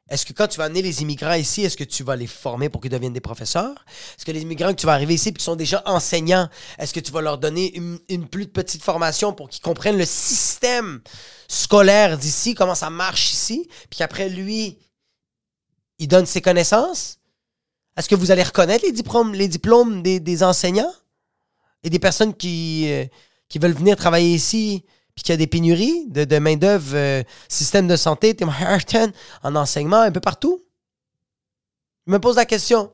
Est-ce que quand tu vas amener les immigrants ici, est-ce que tu vas les former pour qu'ils deviennent des professeurs? Est-ce que les immigrants que tu vas arriver ici et qui sont déjà enseignants, est-ce que tu vas leur donner une, plus petite formation pour qu'ils comprennent le système scolaire d'ici, comment ça marche ici, puis qu'après lui, il donne ses connaissances? Est-ce que vous allez reconnaître les diplômes, des, enseignants? Et des personnes qui, euh, qui veulent venir travailler ici puis qu'il y a des pénuries de, main-d'œuvre, euh, système de santé, Tim Horton, en enseignement, un peu partout? Je me pose la question.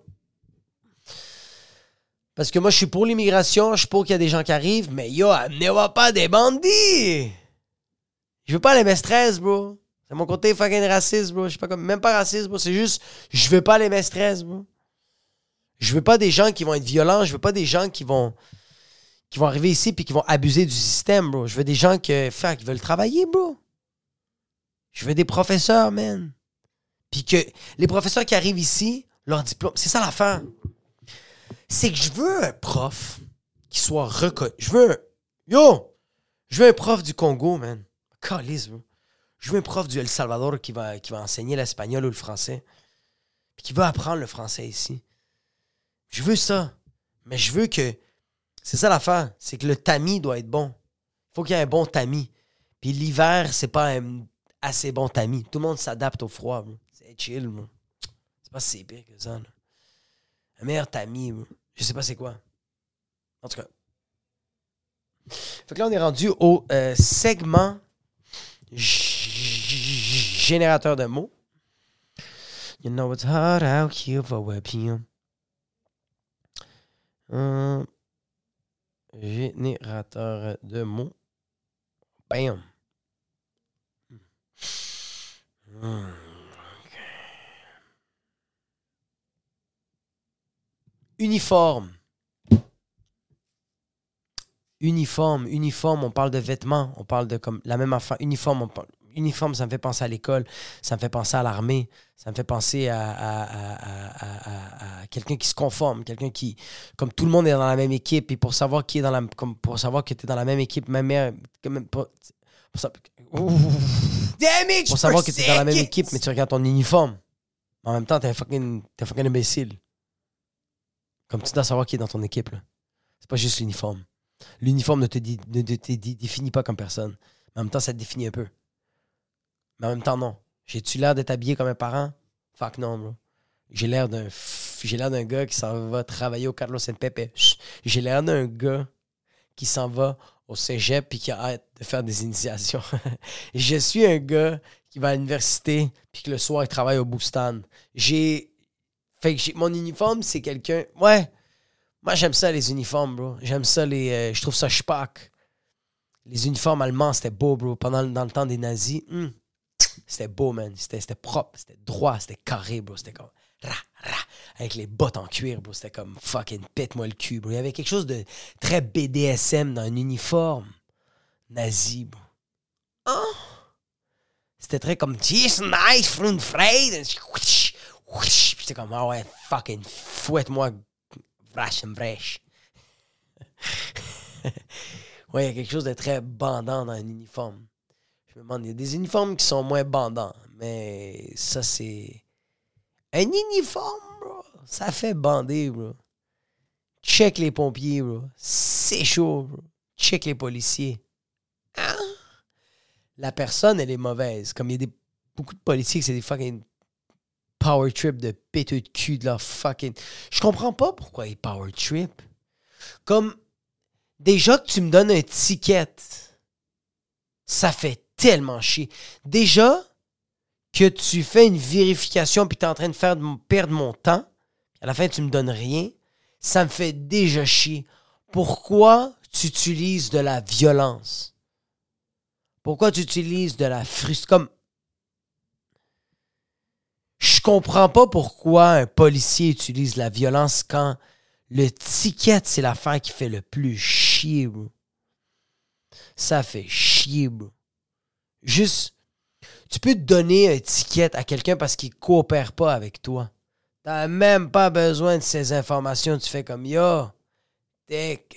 Parce que moi, je suis pour l'immigration, je suis pour qu'il y a des gens qui arrivent, mais yo, amenez-moi pas des bandits! Je veux pas les maîtresses, bro. C'est mon côté fucking raciste, bro. Je suis pas comme, même pas raciste, bro. C'est juste, je veux pas les maîtresses, bro. Je veux pas des gens qui vont être violents, je veux pas des gens qui vont qui vont arriver ici puis qui vont abuser du système, bro. Je veux des gens que, qui veulent travailler, bro. Je veux des professeurs, man. Puis que les professeurs qui arrivent ici, leur diplôme, c'est ça l'affaire. C'est que je veux un prof qui soit reconnu. Je veux un... Yo! Je veux un prof du Congo, man. Calice, bro. Je veux un prof du El Salvador qui va, qui va enseigner l'espagnol ou le français. Puis qui va apprendre le français ici. Je veux ça. Mais je veux que c'est ça l'affaire, c'est que le tamis doit être bon. Faut qu'il y ait un bon tamis. Puis l'hiver, c'est pas un assez bon tamis. Tout le monde s'adapte au froid. C'est chill. C'est pas si pire que ça. là. Un meilleur tamis, je sais pas c'est quoi. En tout cas. Fait que là, on est rendu au euh, segment générateur de mots. Générateur de mots. Bam. Uniforme. Uniforme, uniforme, on parle de vêtements, on parle de comme la même affaire. Uniforme, on parle- uniforme, ça me fait penser à l'école, ça me fait penser à l'armée, ça me fait penser à, à- à- à- à- à quelqu'un qui se conforme, quelqu'un qui, comme tout le monde est dans la même équipe, et pour savoir qui est dans la, comme pour savoir que tu es dans la même équipe, même, même, pour. Damage pour savoir que tu es dans la même équipe, mais tu regardes ton uniforme. En même temps, t'es un fucking, t'es un fucking imbécile. Comme tu dois savoir qui est dans ton équipe. C'est pas juste l'uniforme. L'uniforme ne te, dit- ne te- te dit- définit pas comme personne. Mais en même temps, ça te définit un peu. Mais en même temps, non. J'ai-tu l'air d'être habillé comme un parent? Fuck non, bro. J'ai l'air d'un j'ai l'air d'un gars qui s'en va travailler au Carlos Saint Pepe. J'ai l'air d'un gars qui s'en va au cégep puis qui a hâte de faire des initiations. Je suis un gars qui va à l'université, puis que le soir, il travaille au Boostan. J'ai. Fait que mon uniforme, c'est quelqu'un. Ouais. Moi, j'aime ça, les uniformes, bro. J'aime ça, les. euh, je trouve ça spack. Les uniformes allemands, c'était beau, bro. Pendant dans le temps des nazis, hum, c'était beau, man. C'était propre, c'était droit, c'était carré, bro. C'était comme. Ra, ra, avec les bottes en cuir, bro. C'était comme fucking pète-moi le cul, bro. Il y avait quelque chose de très BDSM dans un uniforme nazi, bro. Oh! C'était très comme This nice from Fred. J'étais comme, ah ouais, fucking fouette-moi, vache brèche. ouais, il y a quelque chose de très bandant dans un uniforme. Il y a des uniformes qui sont moins bandants, mais ça, c'est. Un uniforme, bro, ça fait bander, bro. Check les pompiers, bro. C'est chaud, bro. Check les policiers. Hein? La personne, elle est mauvaise. Comme il y a des, beaucoup de policiers c'est des fucking power trip de péteux de cul de leur fucking. Je comprends pas pourquoi ils power trip. Comme déjà que tu me donnes un ticket, ça fait tellement chier. Déjà que tu fais une vérification puis tu es en train de faire perdre mon temps, à la fin tu me donnes rien, ça me fait déjà chier. Pourquoi tu utilises de la violence? Pourquoi tu utilises de la frustration? Comme je comprends pas pourquoi un policier utilise la violence quand le ticket, c'est l'affaire qui fait le plus chier. Ça fait chier. Juste, tu peux te donner un ticket à quelqu'un parce qu'il coopère pas avec toi. T'as même pas besoin de ces informations. Tu fais comme, yo, t'inquiète.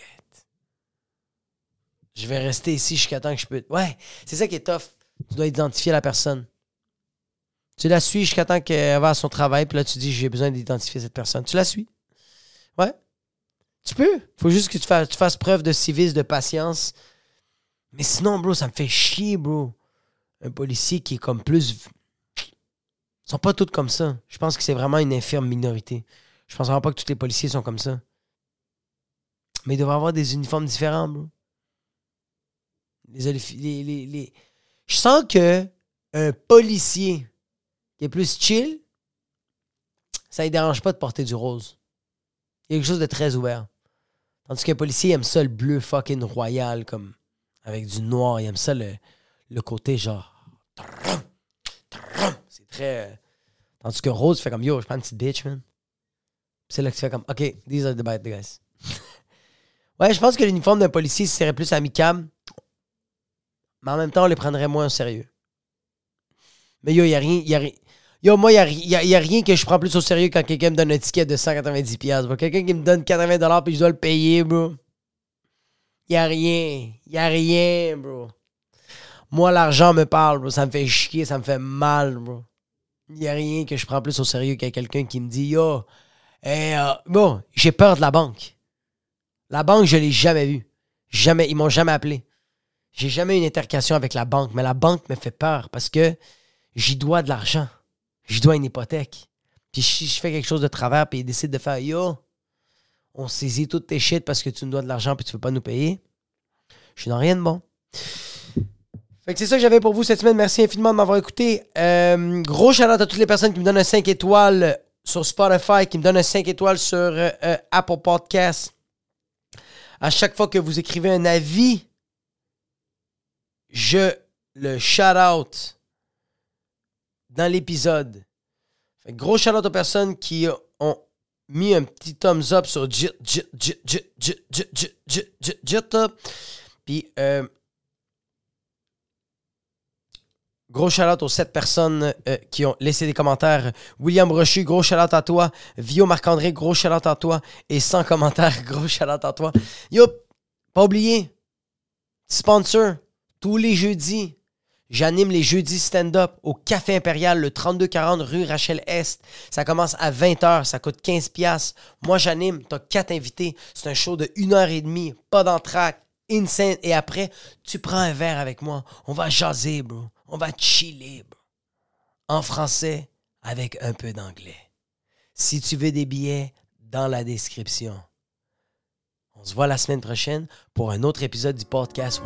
Je vais rester ici jusqu'à temps que je peux. Ouais, c'est ça qui est tough. Tu dois identifier la personne. Tu la suis jusqu'à temps qu'elle va à son travail, puis là, tu dis, j'ai besoin d'identifier cette personne. Tu la suis? Ouais. Tu peux. Faut juste que tu fasses, tu fasses preuve de civisme, de patience. Mais sinon, bro, ça me fait chier, bro. Un policier qui est comme plus. Ils sont pas tous comme ça. Je pense que c'est vraiment une infirme minorité. Je pense vraiment pas que tous les policiers sont comme ça. Mais ils devraient avoir des uniformes différents. Les, Je sens que un policier qui est plus chill, ça ne dérange pas de porter du rose. Il y a quelque chose de très ouvert. Tandis qu'un policier aime ça le bleu fucking royal, comme avec du noir. Il aime ça le, le côté genre. C'est très. Tandis que rose fait comme yo, je prends une petite bitch, man. C'est là que tu fais comme, ok, these are the bad guys. ouais, je pense que l'uniforme d'un policier serait plus amicable. Mais en même temps, on les prendrait moins au sérieux. Mais yo, y a rien. Y a, yo, moi, y a, y a- y a rien que je prends plus au sérieux quand quelqu'un me donne un ticket de 190$. piastres, bro. Quelqu'un qui me donne 80$ puis je dois le payer, bro. Y a rien. Y a rien, bro. Moi, l'argent me parle, bro. Ça me fait chier, ça me fait mal, bro. Y a rien que je prends plus au sérieux que quelqu'un qui me dit Yo, euh, bon, j'ai peur de la banque. La banque, je l'ai jamais vue. Jamais. Ils m'ont jamais appelé. J'ai jamais eu une intercation avec la banque, mais la banque me fait peur parce que j'y dois de l'argent. J'y dois une hypothèque. Puis si je fais quelque chose de travers, puis ils décident de faire Yo, on saisit toutes tes shit parce que tu nous dois de l'argent puis tu veux pas nous payer. Je suis dans rien de bon. Fait que c'est ça que j'avais pour vous cette semaine. Merci infiniment de m'avoir écouté. Euh, gros shout à toutes les personnes qui me donnent un 5 étoiles sur Spotify, qui me donnent un 5 étoiles sur euh, euh, Apple Podcasts. À chaque fois que vous écrivez un avis, je le shout out dans l'épisode. Gros shout out aux personnes qui ont mis un petit thumbs up sur Jit, Jit, Jit, gros shout out aux 7 personnes euh, qui ont laissé des commentaires. William Rochu, gros shout out à toi. Vio Marc-André, gros shout out à toi. Et sans commentaires, gros shout out à toi. Yo, pas oublier, sponsor, tous les jeudis, J'anime les jeudis stand-up au Café Impérial, le 3240 rue Rachel Est. Ça commence à 20h, ça coûte 15$. piastres. Moi, j'anime, t'as quatre invités. C'est un show de 1h30, pas d'entraque, insane. Et après, tu prends un verre avec moi. On va jaser, bro. On va chiller. En français, avec un peu d'anglais. Si tu veux des billets, dans la description. On se voit la semaine prochaine pour un autre épisode du podcast.